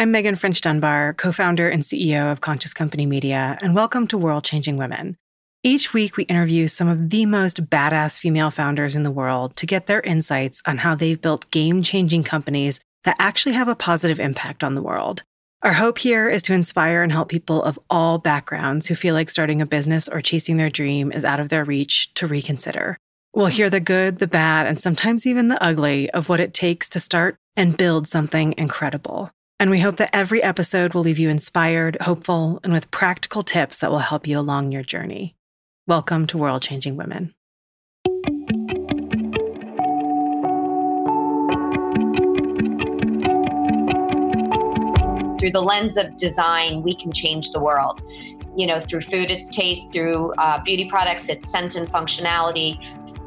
I'm Megan French Dunbar, co founder and CEO of Conscious Company Media, and welcome to World Changing Women. Each week, we interview some of the most badass female founders in the world to get their insights on how they've built game changing companies that actually have a positive impact on the world. Our hope here is to inspire and help people of all backgrounds who feel like starting a business or chasing their dream is out of their reach to reconsider. We'll hear the good, the bad, and sometimes even the ugly of what it takes to start and build something incredible. And we hope that every episode will leave you inspired, hopeful, and with practical tips that will help you along your journey. Welcome to World Changing Women. Through the lens of design, we can change the world. You know, through food, it's taste, through uh, beauty products, it's scent and functionality,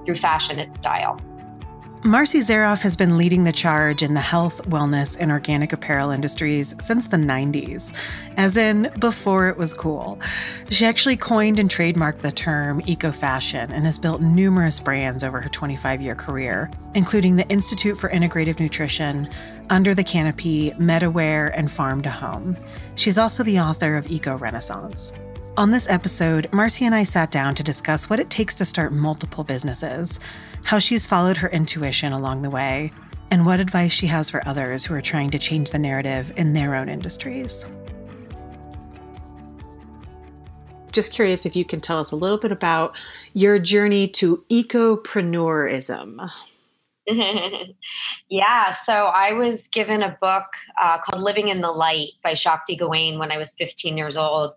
through fashion, it's style. Marci Zaroff has been leading the charge in the health, wellness, and organic apparel industries since the 90s, as in before it was cool. She actually coined and trademarked the term eco fashion and has built numerous brands over her 25 year career, including the Institute for Integrative Nutrition, Under the Canopy, MetaWear, and Farm to Home. She's also the author of Eco Renaissance. On this episode, Marci and I sat down to discuss what it takes to start multiple businesses how she's followed her intuition along the way, and what advice she has for others who are trying to change the narrative in their own industries. Just curious if you can tell us a little bit about your journey to ecopreneurism. yeah, so I was given a book uh, called Living in the Light by Shakti Gawain when I was 15 years old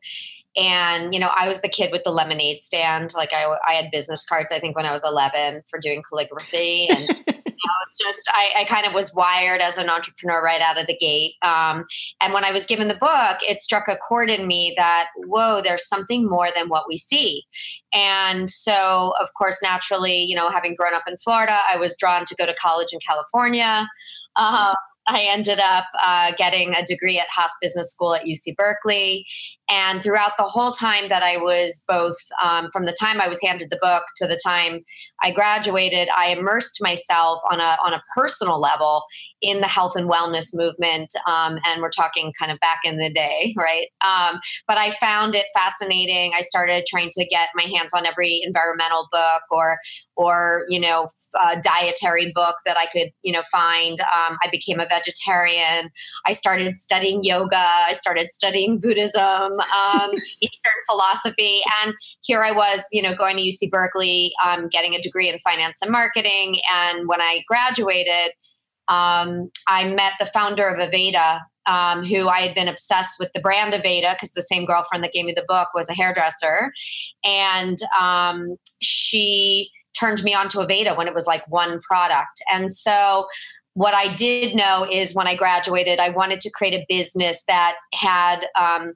and you know i was the kid with the lemonade stand. Like i, I had business cards i think when i was 11 for doing calligraphy. And you know, it's just I, I, kind of was wired as an entrepreneur right out of the gate. Um, and when i was given the book it struck a chord in me that whoa there's something more than what we see. And so of course naturally you know having grown up in florida i was drawn to go to college in california. Uh, I ended up uh, getting a degree at Haas Business School at UC Berkeley. And throughout the whole time that I was both, um, from the time I was handed the book to the time I graduated, I immersed myself on a on a personal level in the health and wellness movement. Um, and we're talking kind of back in the day, right? Um, but I found it fascinating. I started trying to get my hands on every environmental book or or you know dietary book that I could you know find. Um, I became a vegetarian. I started studying yoga. I started studying Buddhism um, Eastern philosophy. And here I was, you know, going to UC Berkeley, um, getting a degree in finance and marketing. And when I graduated, um, I met the founder of Aveda, um, who I had been obsessed with the brand Aveda because the same girlfriend that gave me the book was a hairdresser. And um, she turned me on to Aveda when it was like one product. And so what I did know is when I graduated, I wanted to create a business that had um,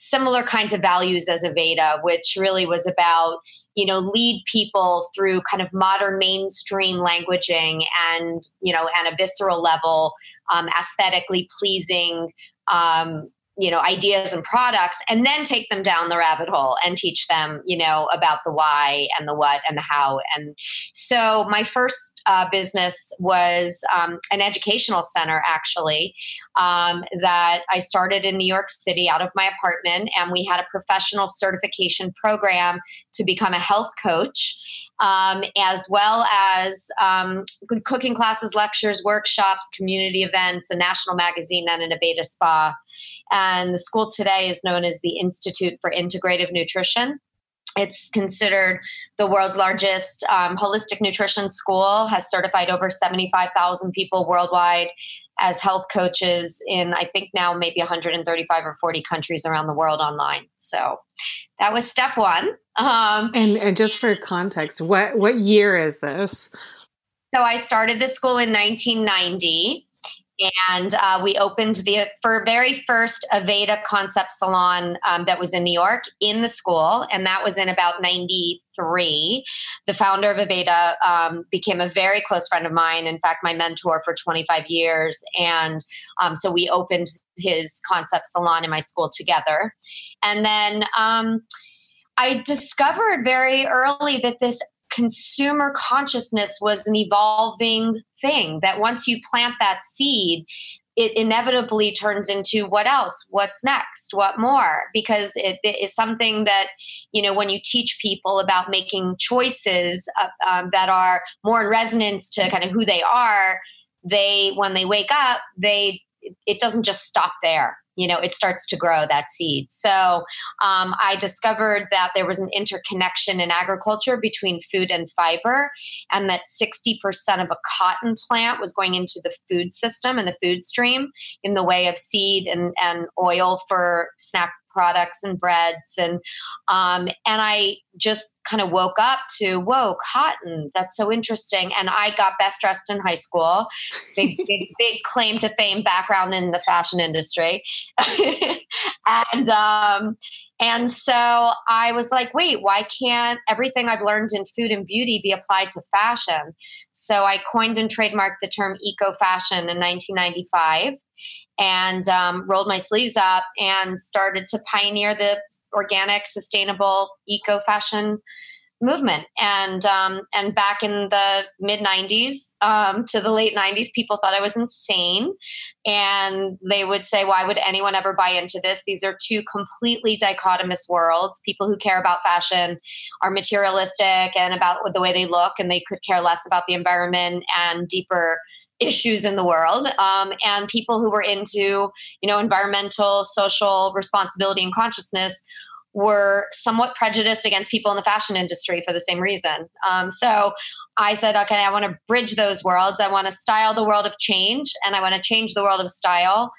similar kinds of values as Aveda, which really was about, you know, lead people through kind of modern mainstream languaging and, you know, and a visceral level, um, aesthetically pleasing um, you know ideas and products and then take them down the rabbit hole and teach them you know about the why and the what and the how. And so my first uh, business was um, an educational center actually um, that i started in new york city out of my apartment and we had a professional certification program to become a health coach um, as well as um, cooking classes, lectures, workshops, community events, a national magazine, and an Aveda spa. And the school today is known as the Institute for Integrative Nutrition. It's considered the world's largest um, holistic nutrition school, has certified over 75,000 people worldwide as health coaches in, I think now maybe 135 or 40 countries around the world online. So that was step one. Um, and, and just for context, what, what year is this? So I started the school in 1990 and uh, we opened the for very first Aveda concept salon um, that was in New York in the school, and that was in about '93. The founder of Aveda um, became a very close friend of mine. In fact, my mentor for 25 years, and um, so we opened his concept salon in my school together, and then. I discovered very early that this consumer consciousness was an evolving thing that once you plant that seed it inevitably turns into what else? What's next? What more? Because it, it is something that you know when you teach people about making choices uh, um, that are more in resonance to kind of who they are they when they wake up they it doesn't just stop there you know it starts to grow that seed. So um, i discovered that there was an interconnection in agriculture between food and fiber and that 60% of a cotton plant was going into the food system and the food stream in the way of seed and, and oil for snack products and breads and um, and I just kind of woke up to whoa cotton that's so interesting and I got best dressed in high school big big big claim to fame background in the fashion industry and um, and so I was like, wait, why can't everything I've learned in food and beauty be applied to fashion? So I coined and trademarked the term eco fashion in 1995 and um, rolled my sleeves up and started to pioneer the organic, sustainable eco fashion movement. And um, and back in the mid '90s um, to the late '90s, people thought I was insane, and they would say, "Why would anyone ever buy into this?" These are two completely dichotomous worlds. People who care about fashion are materialistic and about the way they look, and they could care less about the environment and deeper issues in the world um, and people who were into you know environmental social responsibility and consciousness were somewhat prejudiced against people in the fashion industry for the same reason. Um, so i said okay i want to bridge those worlds. I want to style the world of change and i want to change the world of style.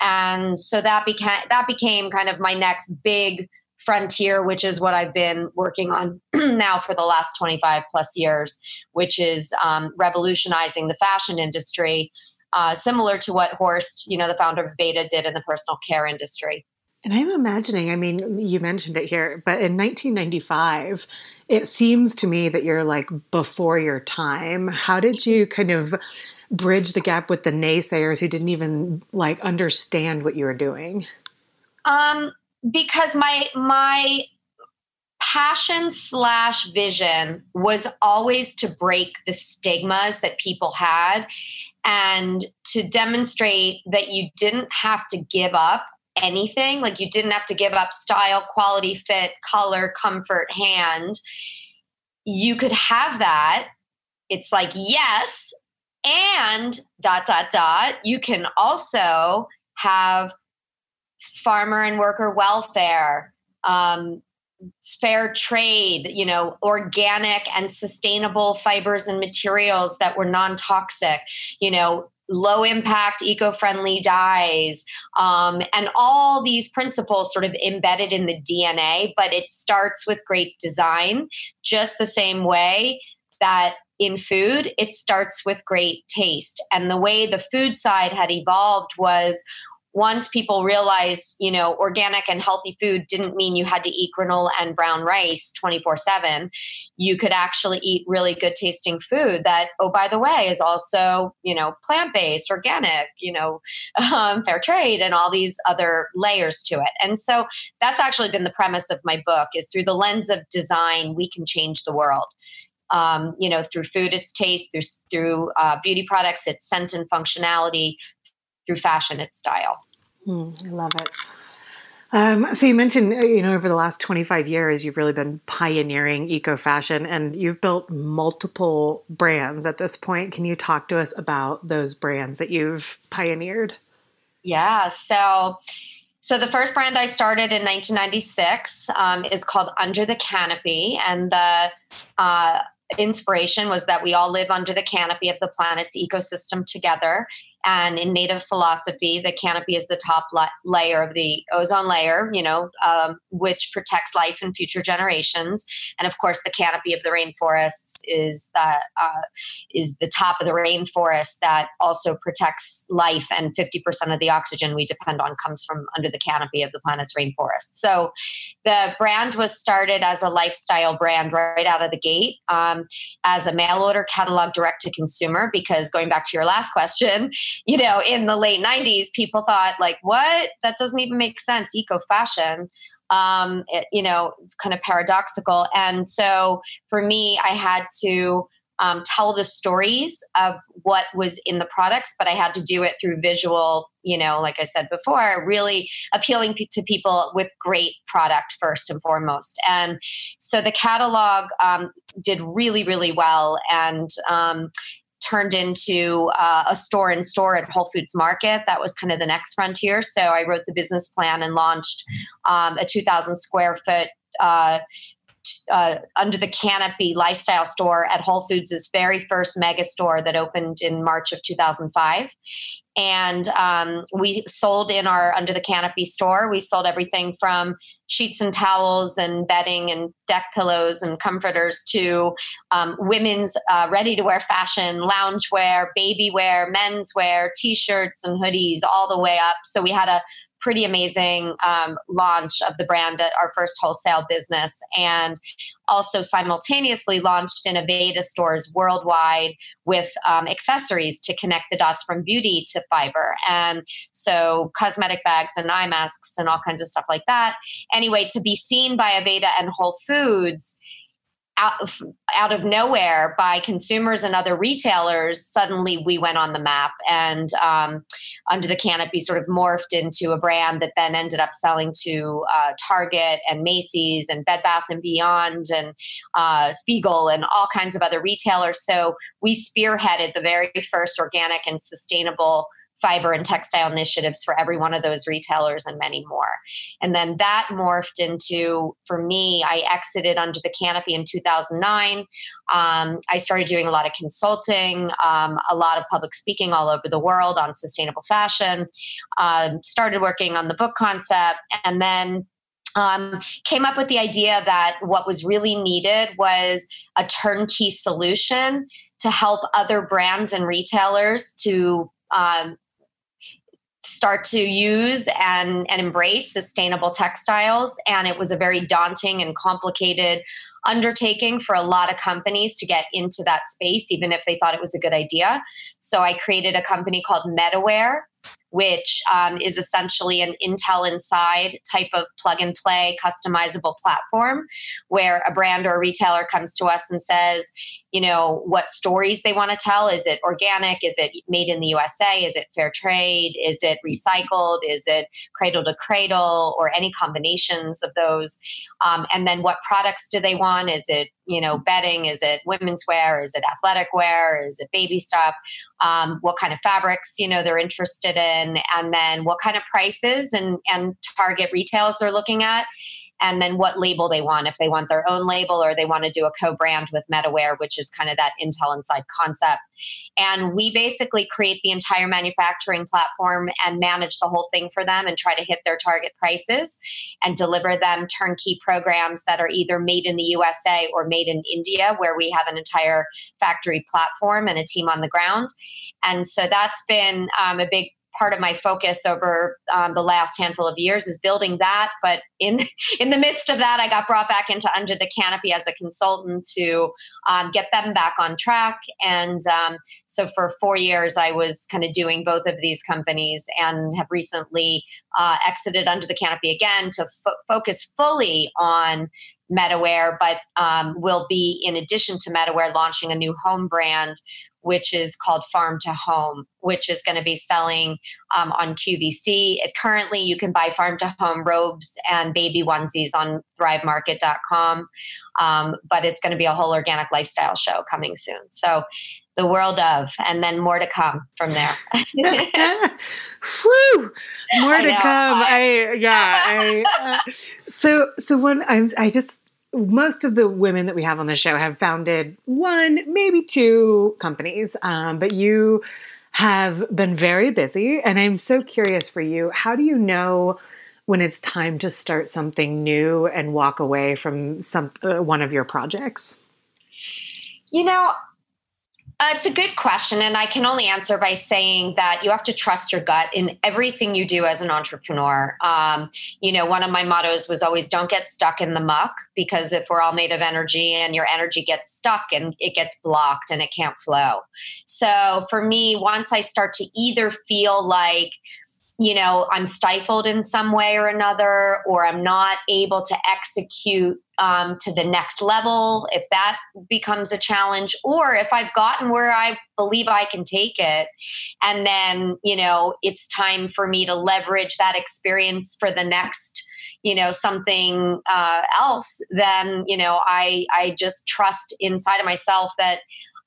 And so that became that became kind of my next big frontier, which is what I've been working on now for the last 25 plus years, which is um, revolutionizing the fashion industry, uh, similar to what Horst, you know, the founder of Aveda, did in the personal care industry. And I'm imagining, I mean, you mentioned it here, but in 1995, it seems to me that you're like before your time. How did you kind of bridge the gap with the naysayers who didn't even like understand what you were doing? Um, because my my passion slash vision was always to break the stigmas that people had and to demonstrate that you didn't have to give up anything. Like you didn't have to give up style quality fit color comfort hand. You could have that. It's like yes and dot dot dot. You can also have farmer and worker welfare, um, fair trade, you know, organic and sustainable fibers and materials that were non toxic, you know, low impact, eco friendly dyes, um, and all these principles sort of embedded in the DNA. But it starts with great design, just the same way that in food, it starts with great taste. And the way the food side had evolved was once people realized, you know, organic and healthy food didn't mean you had to eat granola and brown rice 24 7. You could actually eat really good tasting food that, oh, by the way, is also, you know, plant based, organic, you know, um, fair trade, and all these other layers to it. And so that's actually been the premise of my book is through the lens of design, we can change the world. Um, you know, through food, its taste, through through uh, beauty products, its scent and functionality, through fashion, its style. Mm, I love it. Um, so you mentioned, uh, you know, over the last 25 years, you've really been pioneering eco fashion and you've built multiple brands at this point. Can you talk to us about those brands that you've pioneered? Yeah. So, so the first brand I started in 1996 um, is called Under the Canopy, and the uh, inspiration was that we all live under the canopy of the planet's ecosystem together and in native philosophy, the canopy is the top la- layer of the ozone layer, you know, um, which protects life in future generations. And of course, the canopy of the rainforests is that uh, is the top of the rainforest that also protects life. And 50% of the oxygen we depend on comes from under the canopy of the planet's rainforest. So the brand was started as a lifestyle brand right out of the gate um, as a mail order catalog direct to consumer, because going back to your last question, you know, in the late 90s, people thought, like, what? That doesn't even make sense. Eco fashion. Um, you know, kind of paradoxical. And so for me, I had to um, tell the stories of what was in the products, but I had to do it through visual, you know, like I said before, really appealing to people with great product first and foremost. And so the catalog um, did really, really well. And um, turned into uh, a store in store at Whole Foods Market. That was kind of the next frontier. So I wrote the business plan and launched um, a 2,000 square foot uh, uh, under the canopy lifestyle store at Whole Foods' very first mega store that opened in March of 2005. And um, we sold in our under the canopy store. We sold everything from sheets and towels and bedding and deck pillows and comforters to um, women's uh, ready to wear fashion, loungewear, baby wear, men's wear, t shirts and hoodies, all the way up. So we had a pretty amazing um, launch of the brand at our first wholesale business and also simultaneously launched in aveda stores worldwide with um, accessories to connect the dots from beauty to fiber. And so cosmetic bags and eye masks and all kinds of stuff like that. Anyway to be seen by aveda and whole foods out of, out of nowhere by consumers and other retailers, suddenly we went on the map and um, under the canopy sort of morphed into a brand that then ended up selling to uh, Target and Macy's and Bed Bath and Beyond and uh, Spiegel and all kinds of other retailers. So we spearheaded the very first organic and sustainable fiber and textile initiatives for every one of those retailers and many more. And then that morphed into, for me, I exited under the canopy in 2009. Um, I started doing a lot of consulting, um, a lot of public speaking all over the world on sustainable fashion, um, started working on the book concept, and then um, came up with the idea that what was really needed was a turnkey solution to help other brands and retailers to um, start to use and, and embrace sustainable textiles. And it was a very daunting and complicated undertaking for a lot of companies to get into that space, even if they thought it was a good idea. So I created a company called MetaWear, which um, is essentially an Intel Inside type of plug and play customizable platform where a brand or a retailer comes to us and says, you know, what stories they want to tell. Is it organic? Is it made in the USA? Is it fair trade? Is it recycled? Is it cradle to cradle or any combinations of those? Um, and then what products do they want? Is it you know bedding is it women's wear is it athletic wear is it baby stuff um, what kind of fabrics you know they're interested in and then what kind of prices and and target retails they're looking at and then what label they want. If they want their own label or they want to do a co-brand with metawear which is kind of that intel inside concept. And we basically create the entire manufacturing platform and manage the whole thing for them and try to hit their target prices and deliver them turnkey programs that are either made in the usa or made in india where we have an entire factory platform and a team on the ground. And so that's been um, a big part of my focus over um, the last handful of years is building that. But in in the midst of that, I got brought back into Under the Canopy as a consultant to um, get them back on track. And um, so for four years, I was kind of doing both of these companies and have recently uh, exited Under the Canopy again to f- focus fully on MetaWear, but um, will be, in addition to MetaWear, launching a new home brand which is called Farm to Home, which is going to be selling um, on QVC. It, currently, you can buy farm to home robes and baby onesies on thrivemarket.com, um, but it's going to be a whole organic lifestyle show coming soon. So, the world of, and then more to come from there. Whew, more I to know, come. I yeah. I, uh, so so when I'm I just most of the women that we have on the show have founded one, maybe two companies, um, but you have been very busy. And I'm so curious for you how do you know when it's time to start something new and walk away from some uh, one of your projects? You know, uh, it's a good question. And I can only answer by saying that you have to trust your gut in everything you do as an entrepreneur. Um, you know, one of my mottos was always don't get stuck in the muck because if we're all made of energy and your energy gets stuck and it gets blocked and it can't flow. So for me, once I start to either feel like, you know i'm stifled in some way or another or i'm not able to execute um, to the next level if that becomes a challenge or if i've gotten where i believe i can take it and then you know it's time for me to leverage that experience for the next you know something uh, else then you know i i just trust inside of myself that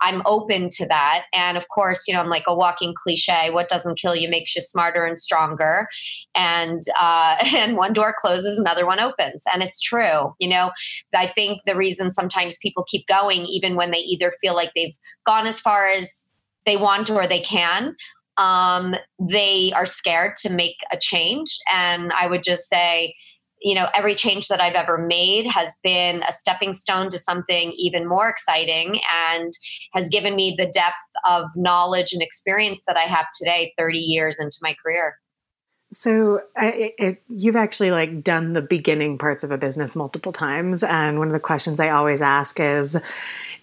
I'm open to that. And of course, you know, I'm like a walking cliche. What doesn't kill you makes you smarter and stronger. And uh, and one door closes, another one opens, and it's true. You know, I think the reason sometimes people keep going, even when they either feel like they've gone as far as they want or they can, um, they are scared to make a change. And I would just say, you know every change that i've ever made has been a stepping stone to something even more exciting and has given me the depth of knowledge and experience that i have today 30 years into my career. So it, it, you've actually like done the beginning parts of a business multiple times and one of the questions i always ask is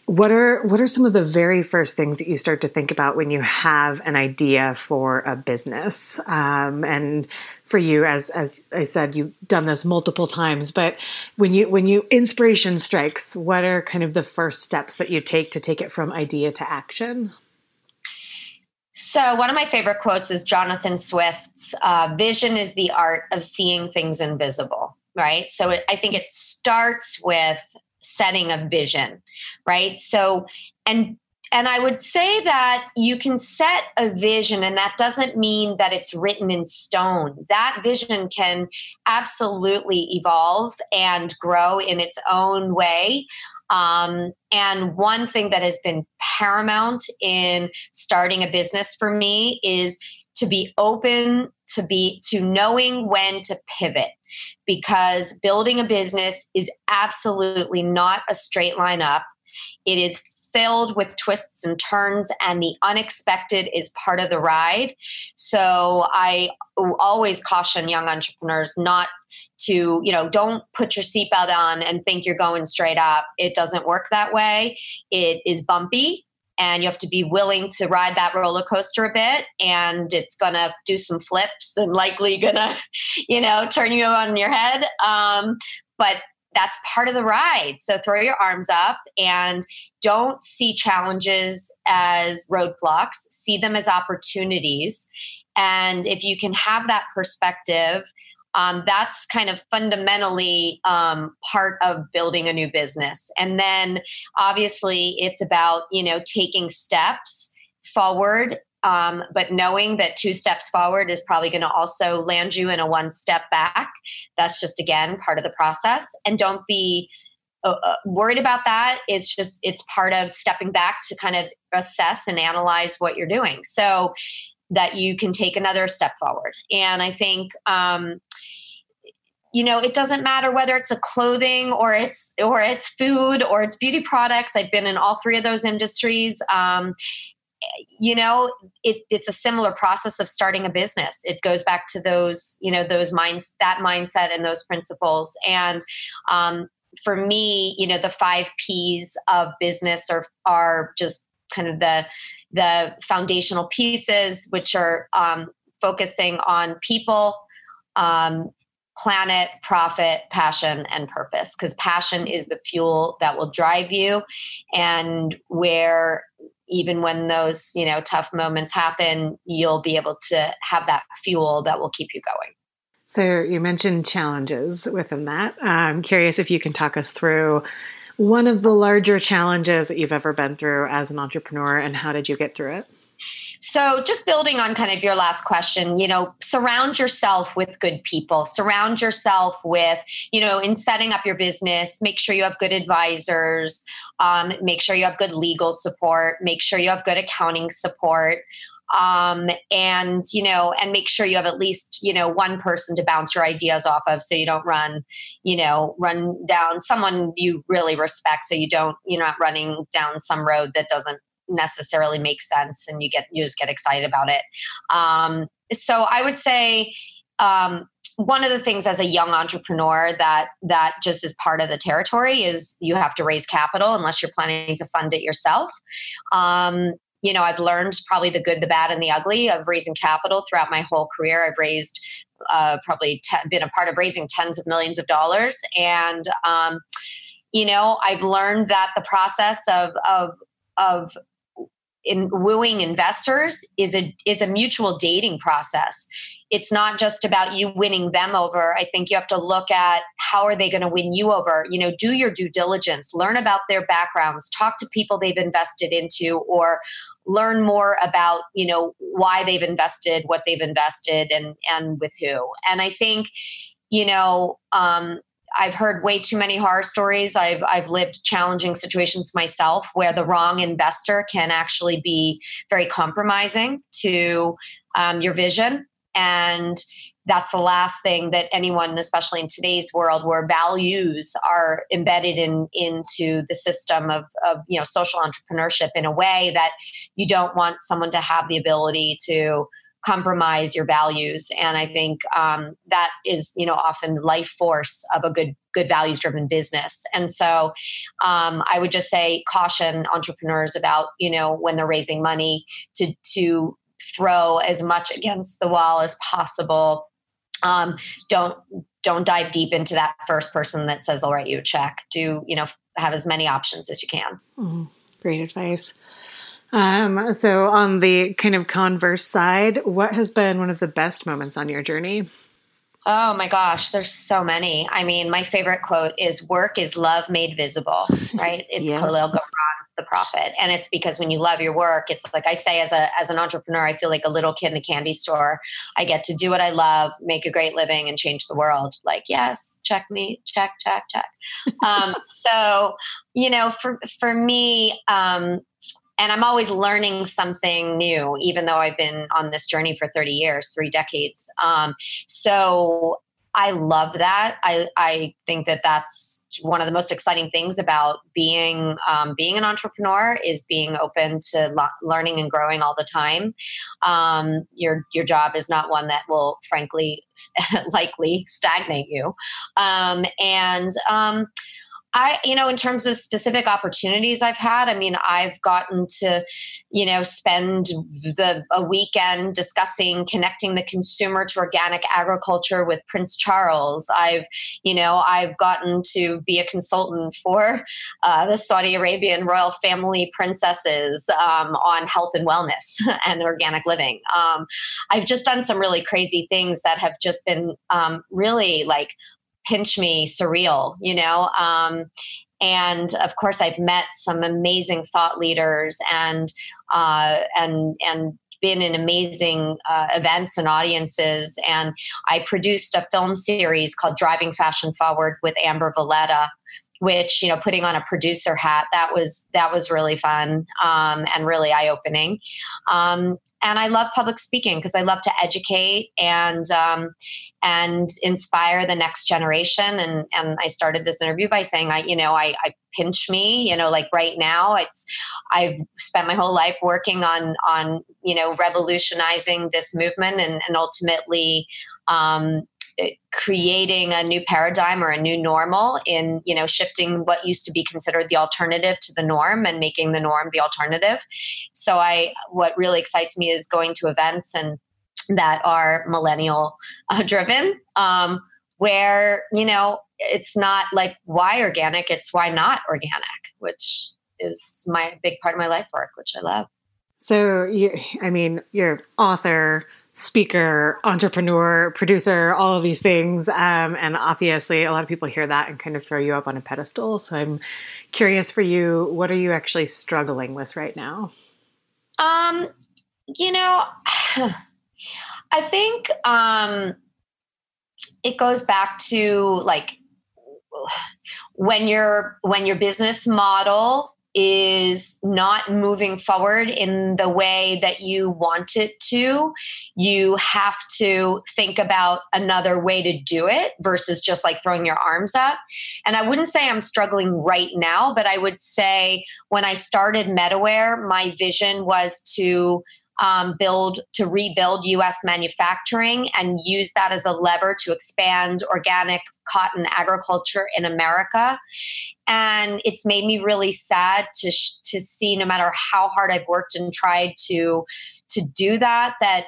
what are what are some of the very first things that you start to think about when you have an idea for a business? Um, and for you, as as I said, you've done this multiple times. But when you when you inspiration strikes, what are kind of the first steps that you take to take it from idea to action? So, one of my favorite quotes is Jonathan Swift's uh, Vision is the art of seeing things invisible, right? So, it, I think it starts with setting a vision, right? So, and and I would say that you can set a vision, and that doesn't mean that it's written in stone. That vision can absolutely evolve and grow in its own way. Um, and one thing that has been paramount in starting a business for me is to be open to be to knowing when to pivot because building a business is absolutely not a straight line up. It is filled with twists and turns, and the unexpected is part of the ride. So I always caution young entrepreneurs not to, you know, don't put your seatbelt on and think you're going straight up. It doesn't work that way. It is bumpy and you have to be willing to ride that roller coaster a bit and it's gonna do some flips and likely gonna you know turn you on your head um, but that's part of the ride. So throw your arms up and don't see challenges as roadblocks. See them as opportunities. And if you can have that perspective um, that's kind of fundamentally um, part of building a new business. And then obviously it's about you know taking steps forward um, but knowing that two steps forward is probably going to also land you in a one step back. That's just again part of the process. And don't be uh, uh, worried about that. It's just it's part of stepping back to kind of assess and analyze what you're doing so that you can take another step forward. And i think um, you know it doesn't matter whether it's a clothing or it's or it's food or it's beauty products. I've been in all three of those industries. Um, you know it, it's a similar process of starting a business. It goes back to those you know those minds that mindset and those principles. And um, for me you know the five p's of business are are just kind of the the foundational pieces which are um, focusing on people um, planet, profit, passion, and purpose. Because passion mm. is the fuel that will drive you, and where even when those you know tough moments happen, you'll be able to have that fuel that will keep you going. So you mentioned challenges within that. I'm curious if you can talk us through one of the larger challenges that you've ever been through as an entrepreneur, and how did you get through it? So, just building on kind of your last question, you know, surround yourself with good people. Surround yourself with, you know, in setting up your business, make sure you have good advisors, um, make sure you have good legal support, make sure you have good accounting support. Um, and you know and make sure you have at least you know one person to bounce your ideas off of so you don't run you know run down someone you really respect so you don't you're not running down some road that doesn't necessarily make sense and you get you just get excited about it um, so i would say um, one of the things as a young entrepreneur that that just is part of the territory is you have to raise capital unless you're planning to fund it yourself um, you know, I've learned probably the good, the bad, and the ugly of raising capital throughout my whole career. I've raised uh, probably te- been a part of raising tens of millions of dollars, and um, you know, I've learned that the process of of of in wooing investors is a is a mutual dating process. It's not just about you winning them over. I think you have to look at how are they going to win you over? You know do your due diligence learn about their backgrounds talk to people they've invested into or learn more about you know why they've invested what they've invested and and with who. And i think you know um, I've heard way too many horror stories. I've I've lived challenging situations myself where the wrong investor can actually be very compromising to um, your vision, and that's the last thing that anyone, especially in today's world where values are embedded in into the system of, of you know social entrepreneurship in a way that you don't want someone to have the ability to compromise your values. And i think um, that is you know often life force of a good good values driven business. And so um, i would just say caution entrepreneurs about you know when they're raising money to to throw as much against the wall as possible. Um, don't don't dive deep into that first person that says i'll write you a check. Do you know have as many options as you can. Mm, great advice um, so, on the kind of converse side, what has been one of the best moments on your journey? Oh my gosh, there's so many. I mean, my favorite quote is "Work is love made visible." Right? It's yes. Kahlil Gibran, the prophet, and it's because when you love your work, it's like I say as a as an entrepreneur, I feel like a little kid in a candy store. I get to do what I love, make a great living, and change the world. Like, yes, check me, check, check, check. um, so, you know, for for me. Um, and I'm always learning something new, even though I've been on this journey for 30 years, three decades. Um, so I love that. I, I think that that's one of the most exciting things about being um, being an entrepreneur is being open to lo- learning and growing all the time. Um, your your job is not one that will, frankly, likely stagnate you. Um, and um, I, you know, in terms of specific opportunities I've had, I mean, I've gotten to, you know, spend the a weekend discussing connecting the consumer to organic agriculture with Prince Charles. I've, you know, I've gotten to be a consultant for uh, the Saudi Arabian royal family princesses um, on health and wellness and organic living. Um, I've just done some really crazy things that have just been um, really like pinch me surreal, you know? Um, and of course, I've met some amazing thought leaders and, uh, and, and, been in amazing uh, events and audiences. And I produced a film series called Driving Fashion Forward with Amber Valletta, which you know putting on a producer hat that was that was really fun um, and really eye opening um, and I love public speaking because I love to educate and um, and inspire the next generation. And and I started this interview by saying I you know I, I pinch me you know like right now it's I've spent my whole life working on on you know revolutionizing this movement and, and ultimately um, creating a new paradigm or a new normal in you know shifting what used to be considered the alternative to the norm and making the norm the alternative. So i what really excites me is going to events and that are millennial uh, driven um, where you know it's not like why organic it's why not organic which is my big part of my life work which i love. So you i mean you're author speaker, entrepreneur, producer, all of these things. Um, and obviously, a lot of people hear that and kind of throw you up on a pedestal. So I'm curious for you, what are you actually struggling with right now? Um, you know, I think um, it goes back to like when your when your business model is not moving forward in the way that you want it to, you have to think about another way to do it versus just like throwing your arms up. And I wouldn't say I'm struggling right now, but I would say when I started MetaWear, my vision was to um, build to rebuild U.S. manufacturing and use that as a lever to expand organic cotton agriculture in America. And it's made me really sad to to see, no matter how hard I've worked and tried to to do that, that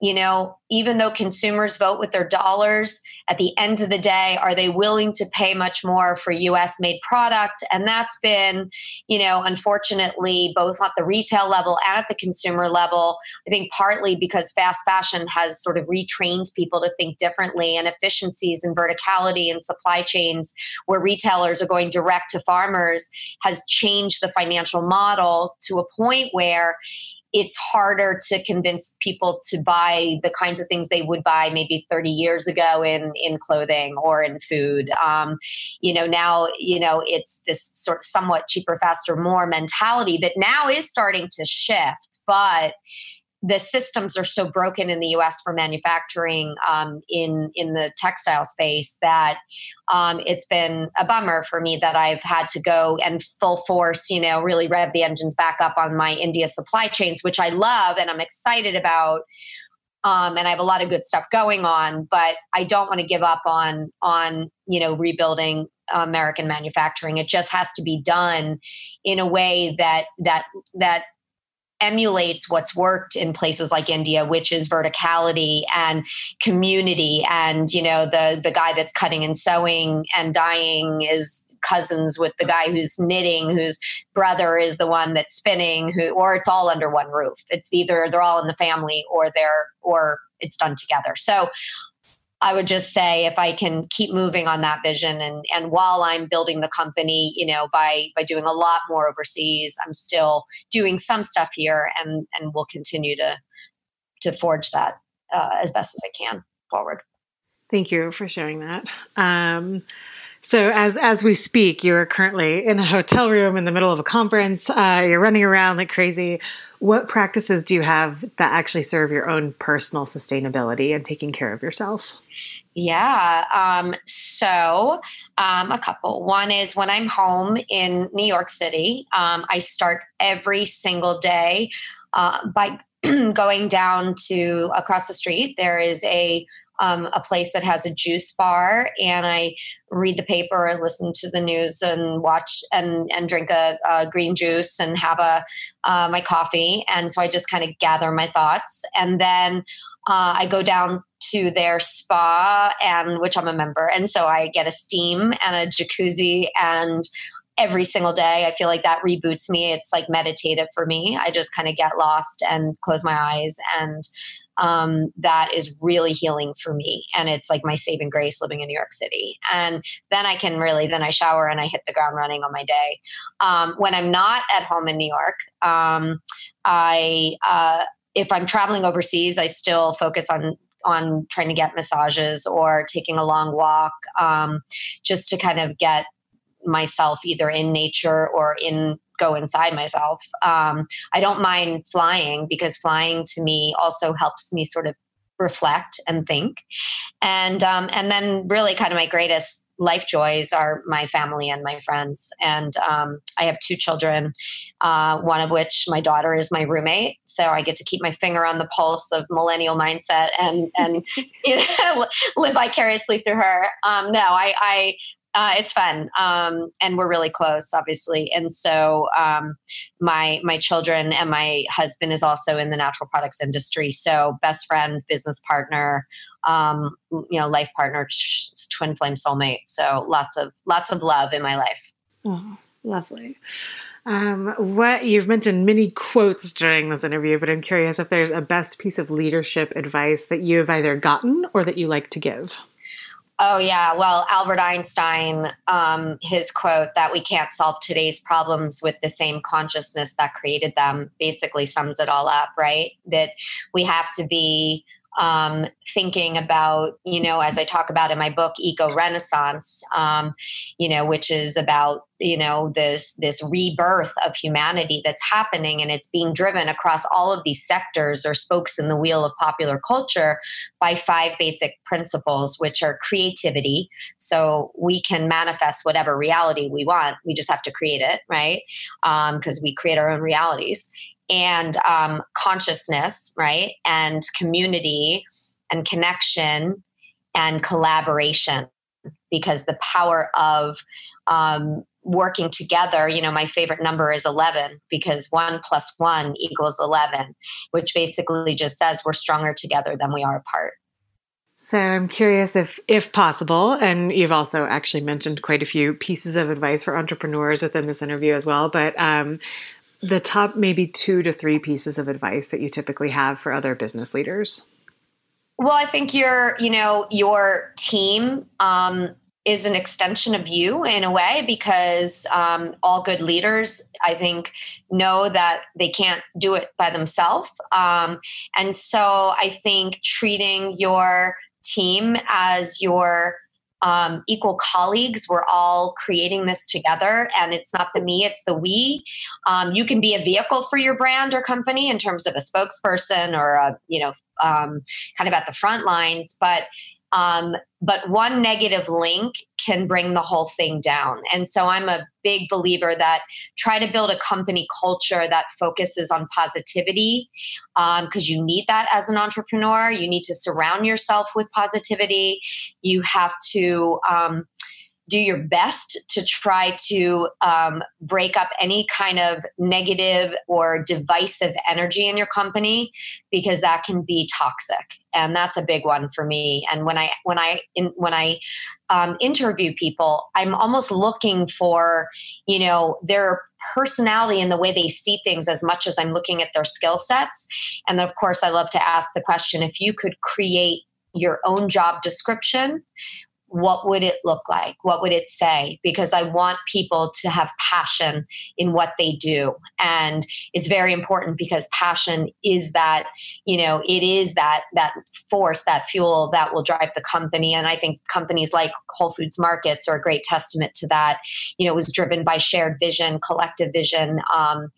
you know, even though consumers vote with their dollars, at the end of the day, are they willing to pay much more for US made product? And that's been, you know, unfortunately, both at the retail level and at the consumer level, I think partly because fast fashion has sort of retrained people to think differently and efficiencies and verticality and supply chains where retailers are going direct to farmers has changed the financial model to a point where it's harder to convince people to buy the kinds of things they would buy maybe 30 years ago in in clothing or in food. Um, you know now you know it's this sort of somewhat cheaper faster more mentality that now is starting to shift but the systems are so broken in the U.S. for manufacturing um, in in the textile space that um, it's been a bummer for me that I've had to go and full force, you know, really rev the engines back up on my India supply chains, which I love and I'm excited about. Um, and I have a lot of good stuff going on, but I don't want to give up on on you know rebuilding American manufacturing. It just has to be done in a way that that that emulates what's worked in places like India, which is verticality and community. And you know, the the guy that's cutting and sewing and dyeing is cousins with the guy who's knitting, whose brother is the one that's spinning, who or it's all under one roof. It's either they're all in the family or they're or it's done together. So I would just say if I can keep moving on that vision and and while I'm building the company, you know, by by doing a lot more overseas, I'm still doing some stuff here and and we'll continue to to forge that uh, as best as I can forward. Thank you for sharing that. Um, so as as we speak, you are currently in a hotel room in the middle of a conference. Uh, you're running around like crazy. What practices do you have that actually serve your own personal sustainability and taking care of yourself? Yeah. Um, so, um, a couple. One is when I'm home in New York City, um, I start every single day uh, by going down to across the street. There is a um, a place that has a juice bar, and I read the paper and listen to the news and watch and and drink a, a green juice and have a uh, my coffee. And so I just kind of gather my thoughts, and then uh, I go down to their spa and which I'm a member, and so I get a steam and a jacuzzi and every single day. I feel like that reboots me. It's like meditative for me. I just kind of get lost and close my eyes and um, that is really healing for me. And it's like my saving grace living in New York City. And then I can really, then I shower and I hit the ground running on my day. Um, when I'm not at home in New York, um, I, uh, if I'm traveling overseas, I still focus on on trying to get massages or taking a long walk um, just to kind of get myself either in nature or in go inside myself. Um, I don't mind flying because flying to me also helps me sort of reflect and think. And um, and then really kind of my greatest life joys are my family and my friends. And um, I have two children, uh, one of which my daughter is my roommate. So I get to keep my finger on the pulse of millennial mindset and and you know, live vicariously through her. Um, no, I, I uh, it's fun, um, and we're really close, obviously. And so, um, my my children and my husband is also in the natural products industry. So, best friend, business partner, um, you know, life partner, twin flame soulmate. So, lots of lots of love in my life. Oh, lovely. Um, what you've mentioned many quotes during this interview, but I'm curious if there's a best piece of leadership advice that you have either gotten or that you like to give. Oh, yeah. Well, Albert Einstein, um, his quote that we can't solve today's problems with the same consciousness that created them basically sums it all up, right? That we have to be um, thinking about, you know, as I talk about in my book, Eco Renaissance, um, you know, which is about, you know, this this rebirth of humanity that's happening, and it's being driven across all of these sectors or spokes in the wheel of popular culture by five basic principles, which are creativity. So we can manifest whatever reality we want. We just have to create it, right? Because um, we create our own realities and um, consciousness, right? And community and connection and collaboration because the power of um, working together, you know, my favorite number is 11 because one plus one equals 11, which basically just says we're stronger together than we are apart. So I'm curious if, if possible, and you've also actually mentioned quite a few pieces of advice for entrepreneurs within this interview as well. But um, the top maybe two to three pieces of advice that you typically have for other business leaders. Well, I think your, you know, your team um, is an extension of you in a way because um, all good leaders, I think, know that they can't do it by themselves. Um, and so I think treating your team as your um, equal colleagues. We're all creating this together, and it's not the me, it's the we. Um, you can be a vehicle for your brand or company in terms of a spokesperson or a, you know, um, kind of at the front lines, but um, but one negative link can bring the whole thing down. And so I'm a big believer that try to build a company culture that focuses on positivity because um, you need that as an entrepreneur. You need to surround yourself with positivity. You have to um, do your best to try to um, break up any kind of negative or divisive energy in your company because that can be toxic. And that's a big one for me. And when i when i in, when i um, interview people i'm almost looking for you know their personality and the way they see things as much as i'm looking at their skill sets. And of course i love to ask the question if you could create your own job description what would it look like? What would it say? Because I want people to have passion in what they do. And it's very important because passion is that, you know, it is that that force, that fuel that will drive the company. And I think companies like Whole Foods Markets are a great testament to that. You know, it was driven by shared vision, collective vision. Um,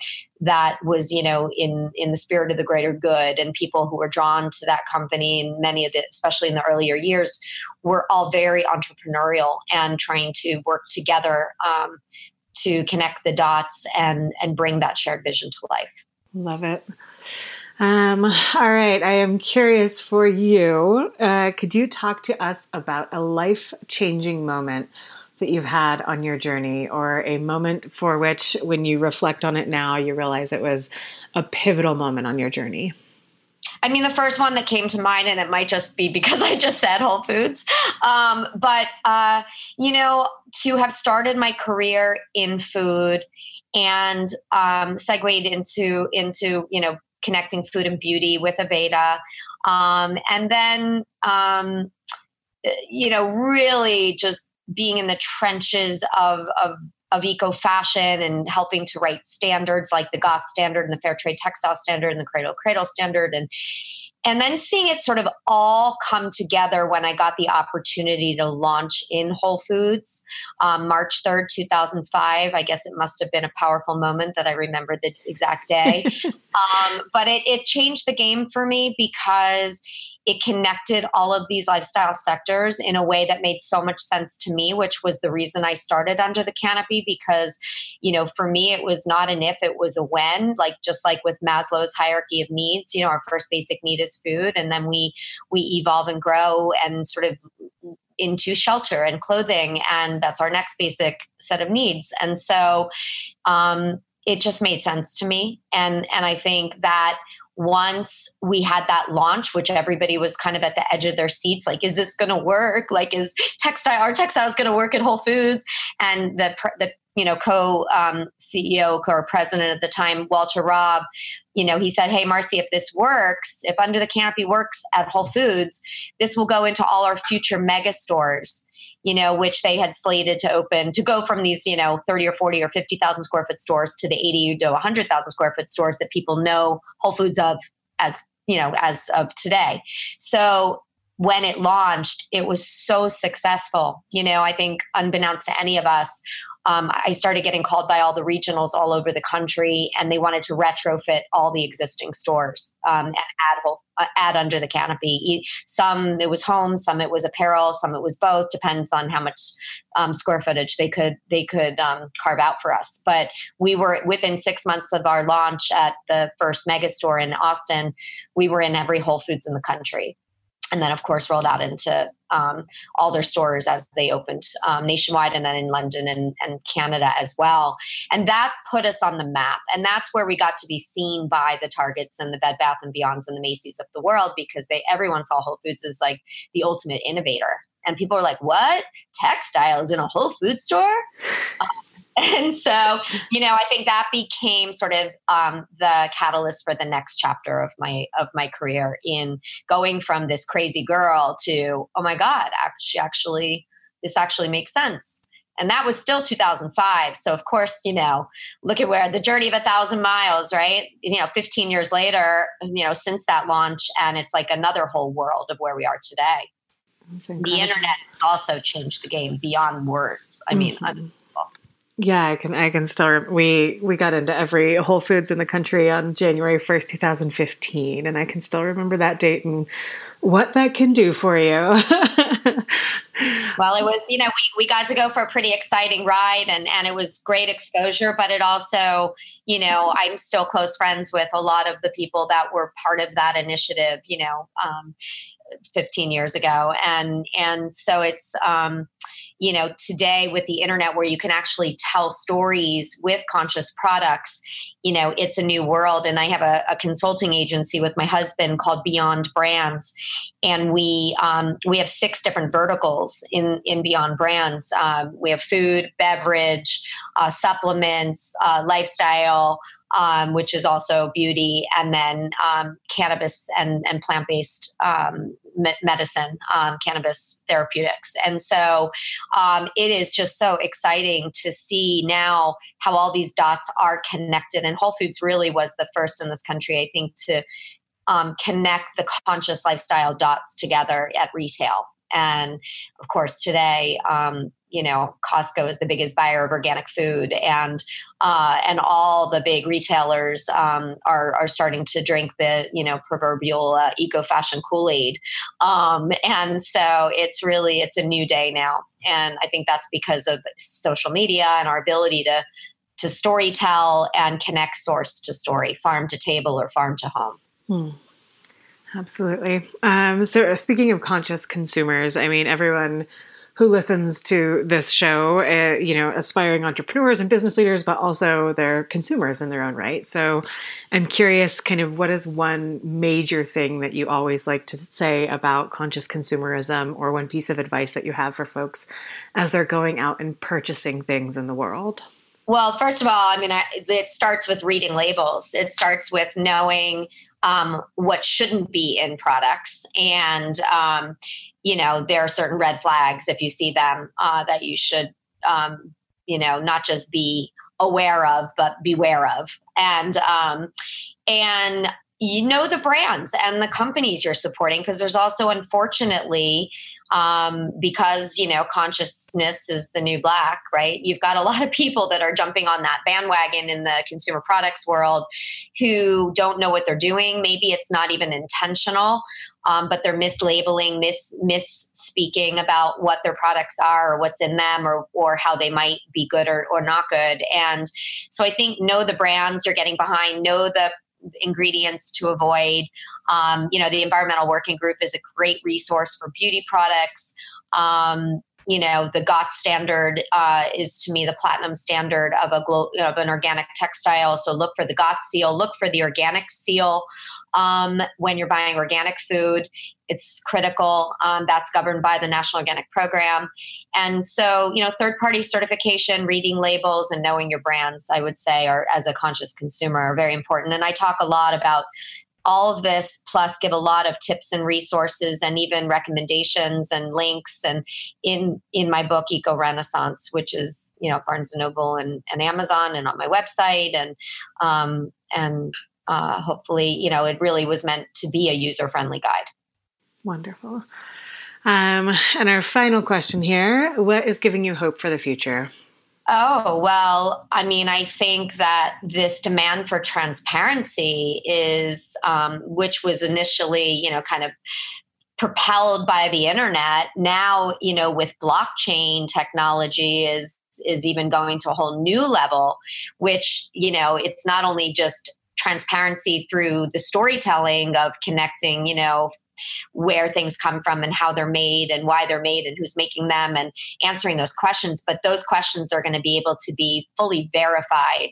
that was you know in in the spirit of the greater good and people who were drawn to that company and many of the especially in the earlier years were all very entrepreneurial and trying to work together um, to connect the dots and and bring that shared vision to life love it um, all right, I am curious for you. Uh, could you talk to us about a life changing moment that you've had on your journey, or a moment for which, when you reflect on it now, you realize it was a pivotal moment on your journey? I mean, the first one that came to mind, and it might just be because I just said Whole Foods, um, but uh, you know, to have started my career in food and um, segued into into you know connecting food and beauty with Aveda, um, and then um, you know really just being in the trenches of of of eco fashion and helping to write standards like the GOTS standard and the Fair Trade Textile standard and the Cradle Cradle standard and and then seeing it sort of all come together when I got the opportunity to launch in Whole Foods um, March 3rd, 2005. I guess it must have been a powerful moment that I remember the exact day. um, but it, it changed the game for me because it connected all of these lifestyle sectors in a way that made so much sense to me, which was the reason I started under the canopy. Because, you know, for me, it was not an if, it was a when. Like just like with Maslow's hierarchy of needs, you know, our first basic need is food, and then we we evolve and grow and sort of into shelter and clothing, and that's our next basic set of needs. And so, um, it just made sense to me, and and I think that once we had that launch which everybody was kind of at the edge of their seats like is this going to work? Like is textile our textiles going to work at whole foods? And the the you know co um, ceo or president at the time walter robb you know, he said, Hey, Marci, if this works, if Under the Canopy works at Whole Foods, this will go into all our future mega stores, you know, which they had slated to open to go from these, you know, 30 or 40 or 50,000 square foot stores to the 80 to 100,000 square foot stores that people know Whole Foods of as, you know, as of today. So when it launched, it was so successful. You know, I think unbeknownst to any of us, um, I started getting called by all the regionals all over the country, and they wanted to retrofit all the existing stores um, and add uh, add under the canopy. Some it was home, some it was apparel, some it was both. Depends on how much um, square footage they could they could um, carve out for us. But we were within six months of our launch at the first mega store in Austin. We were in every Whole Foods in the country and then of course rolled out into um, all their stores as they opened um, nationwide and then in london and, and, canada as well. And that put us on the map. And that's where we got to be seen by the targets and the bed bath and beyonds and the macy's of the world because they everyone saw whole foods as like the ultimate innovator. And people were like what? Textiles in a whole food store? um, and so you know i think that became sort of um, the catalyst for the next chapter of my of my career in going from this crazy girl to oh my god actually actually this actually makes sense. And that was still 2005 so of course you know look at where the journey of a thousand miles right? You know 15 years later you know since that launch and it's like another whole world of where we are today. The internet also changed the game beyond words. I mean mm-hmm. Yeah, I can. I can still. We we got into every Whole Foods in the country on January first, two thousand fifteen, and I can still remember that date and what that can do for you. well, it was you know we we got to go for a pretty exciting ride, and and it was great exposure. But it also you know I'm still close friends with a lot of the people that were part of that initiative. You know. Um, 15 years ago and and so it's um you know today with the internet where you can actually tell stories with conscious products you know it's a new world. And i have a, a consulting agency with my husband called beyond brands. And we um, we have six different verticals in in beyond brands. Um, we have food beverage uh, supplements uh, lifestyle um, which is also beauty, and then um, cannabis and, and plant based um, me- medicine, um, cannabis therapeutics. And so um, it is just so exciting to see now how all these dots are connected. And Whole Foods really was the first in this country, I think, to um, connect the conscious lifestyle dots together at retail. And of course, today, um, you know, Costco is the biggest buyer of organic food, and uh, and all the big retailers um, are are starting to drink the you know proverbial uh, eco fashion Kool Aid, um, and so it's really it's a new day now, and I think that's because of social media and our ability to to story tell and connect source to story, farm to table or farm to home. Hmm. Absolutely. Um, so, speaking of conscious consumers, I mean, everyone who listens to this show, uh, you know, aspiring entrepreneurs and business leaders, but also they're consumers in their own right. So, I'm curious, kind of, what is one major thing that you always like to say about conscious consumerism, or one piece of advice that you have for folks as they're going out and purchasing things in the world? Well, first of all, I mean, I, it starts with reading labels. It starts with knowing um, what shouldn't be in products. And, um, you know, there are certain red flags if you see them uh, that you should, um, you know, not just be aware of, but beware of. And, um, and, you know the brands and the companies you're supporting because there's also unfortunately um, because you know consciousness is the new black right? You've got a lot of people that are jumping on that bandwagon in the consumer products world who don't know what they're doing. Maybe it's not even intentional um, but they're mislabeling mis misspeaking about what their products are or what's in them or or how they might be good or, or not good. And so i think know the brands you're getting behind know the ingredients to avoid. Um, you know, the Environmental Working Group is a great resource for beauty products. Um, you know, the GOTS standard uh, is to me the platinum standard of a glo- of an organic textile. So look for the GOTS seal, look for the organic seal um, when you're buying organic food. It's critical. Um, that's governed by the National Organic Program. And so, you know, third party certification, reading labels, and knowing your brands, I would say, are as a conscious consumer, are very important. And I talk a lot about all of this plus give a lot of tips and resources and even recommendations and links and in in my book eco renaissance which is you know barnes and noble and, and amazon and on my website and um, and uh, hopefully, you know, it really was meant to be a user friendly guide. Wonderful. Um, and our final question here what is giving you hope for the future? Oh, well, I mean, I think that this demand for transparency is, um, which was initially, you know, kind of propelled by the internet now you know with blockchain technology is is even going to a whole new level which you know it's not only just transparency through the storytelling of connecting you know where things come from and how they're made and why they're made and who's making them and answering those questions. But those questions are going to be able to be fully verified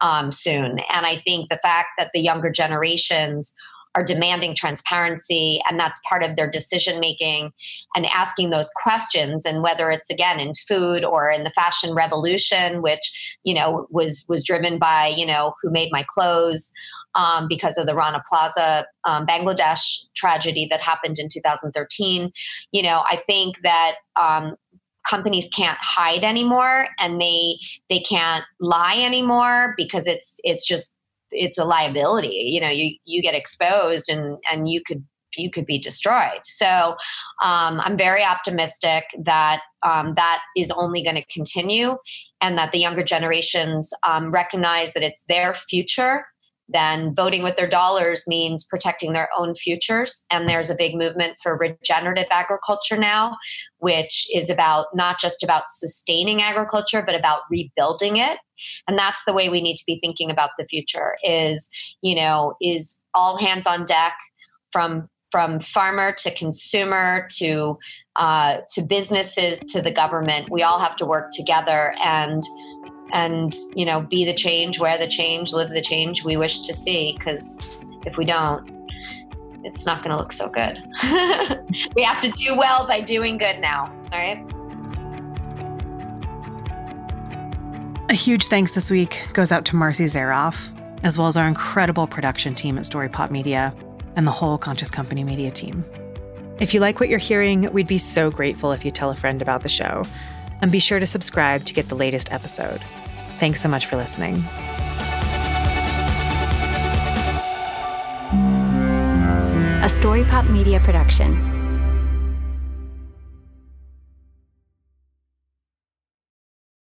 um, soon. And i think the fact that the younger generations are demanding transparency and that's part of their decision making and asking those questions. And whether it's again in food or in the fashion revolution which you know was was driven by you know who made my clothes um, because of the Rana Plaza um, Bangladesh tragedy that happened in 2013 you know I think that um, companies can't hide anymore and they they can't lie anymore because it's it's just it's a liability you know you you get exposed and and you could you could be destroyed. So um, i'm very optimistic that um, that is only going to continue and that the younger generations um, recognize that it's their future then voting with their dollars means protecting their own futures. And there's a big movement for regenerative agriculture now, which is about not just about sustaining agriculture, but about rebuilding it. And that's the way we need to be thinking about the future is, you know, is all hands on deck from from farmer to consumer to uh, to businesses to the government. We all have to work together and and you know be the change wear the change live the change we wish to see because if we don't it's not going to look so good. We have to do well by doing good now all right? A huge thanks this week goes out to Marci Zaroff as well as our incredible production team at story pop media and the whole conscious company media team. If you like what you're hearing we'd be so grateful if you tell a friend about the show. And be sure to subscribe to get the latest episode. Thanks so much for listening. A Story Pop Media production.